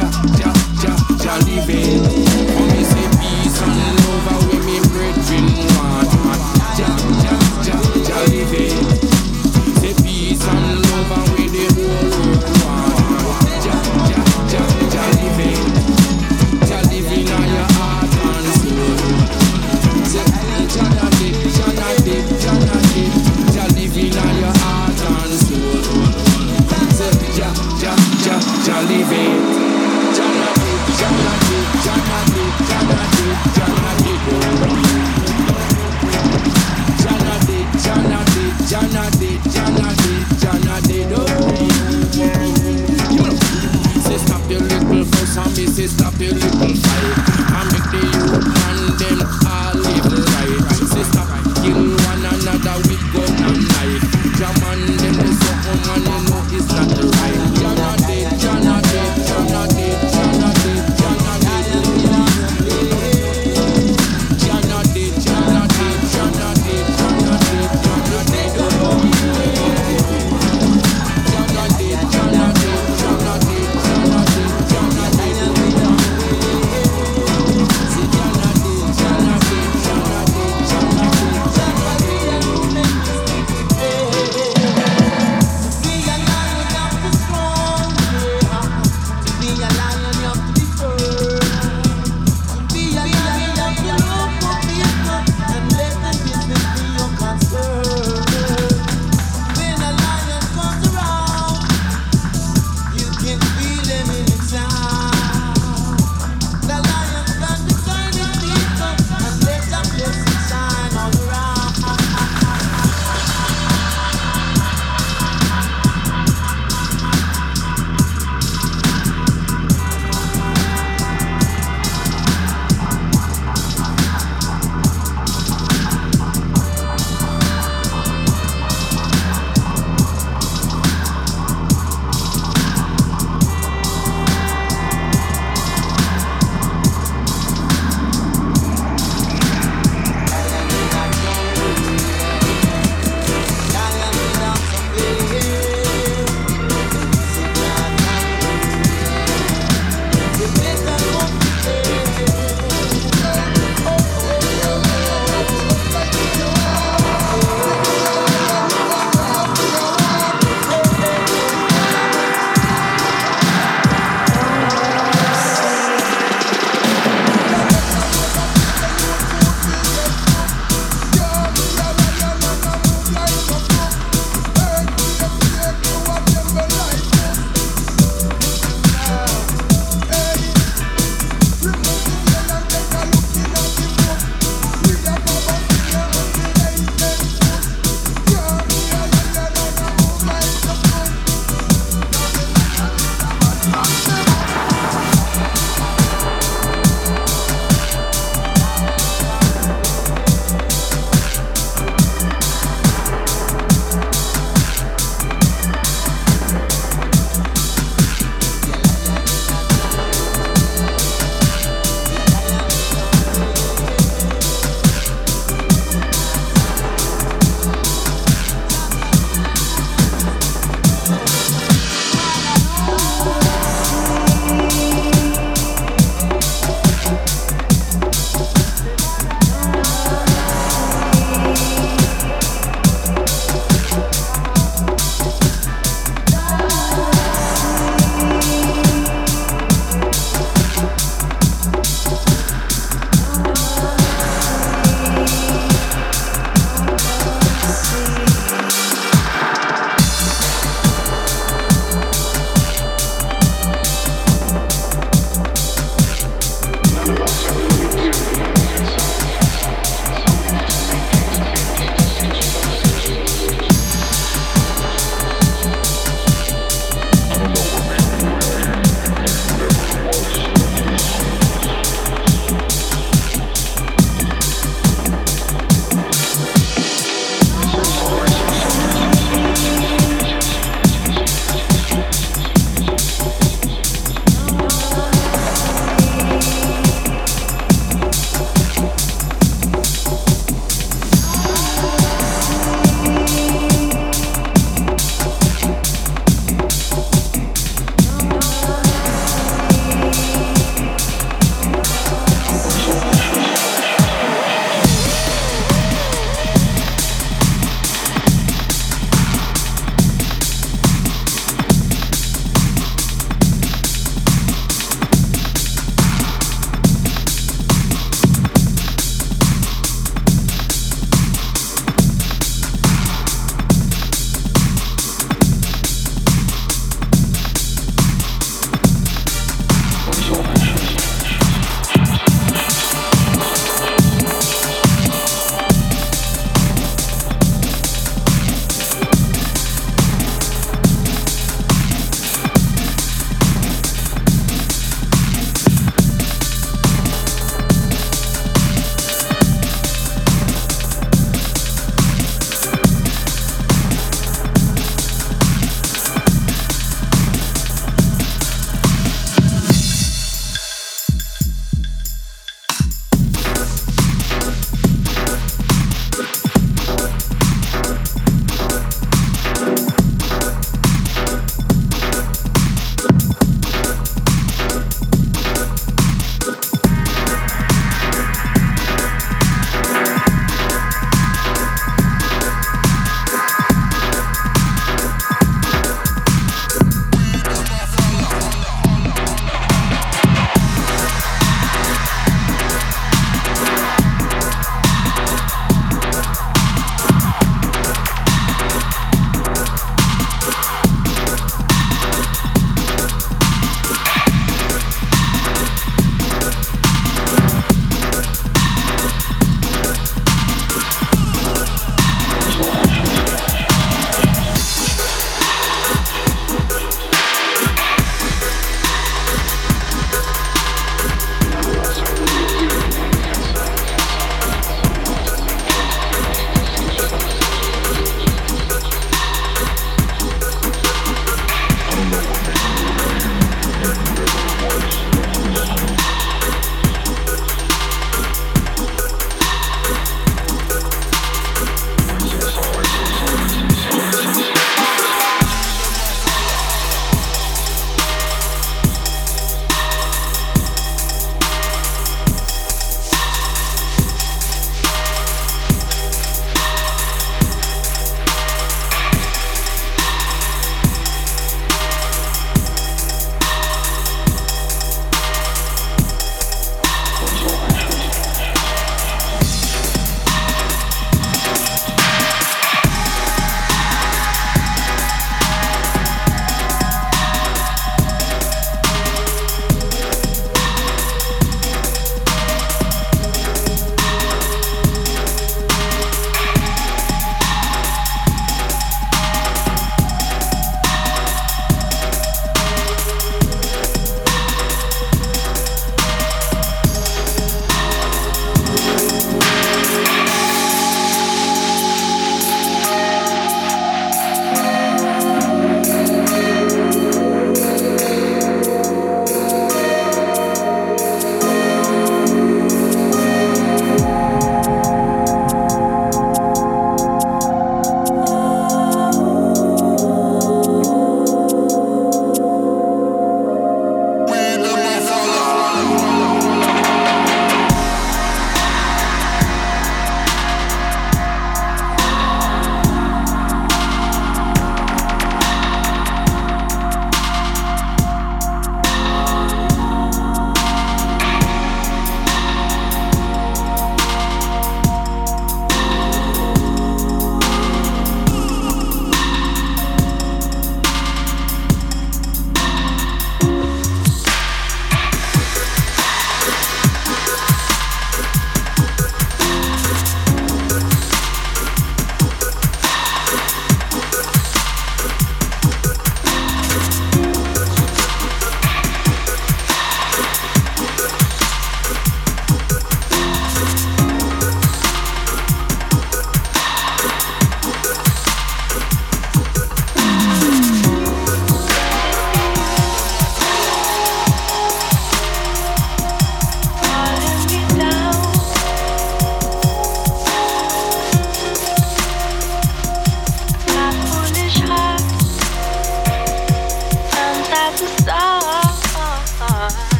ja, ja, ja, ja, leave it. Promise Come over with me, bridging one. Jump, jump, jump, jump, baby. Stop your little fight. And make the youth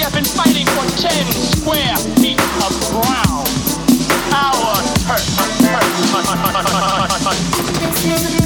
we have been fighting for 10 square feet of ground. Our turf.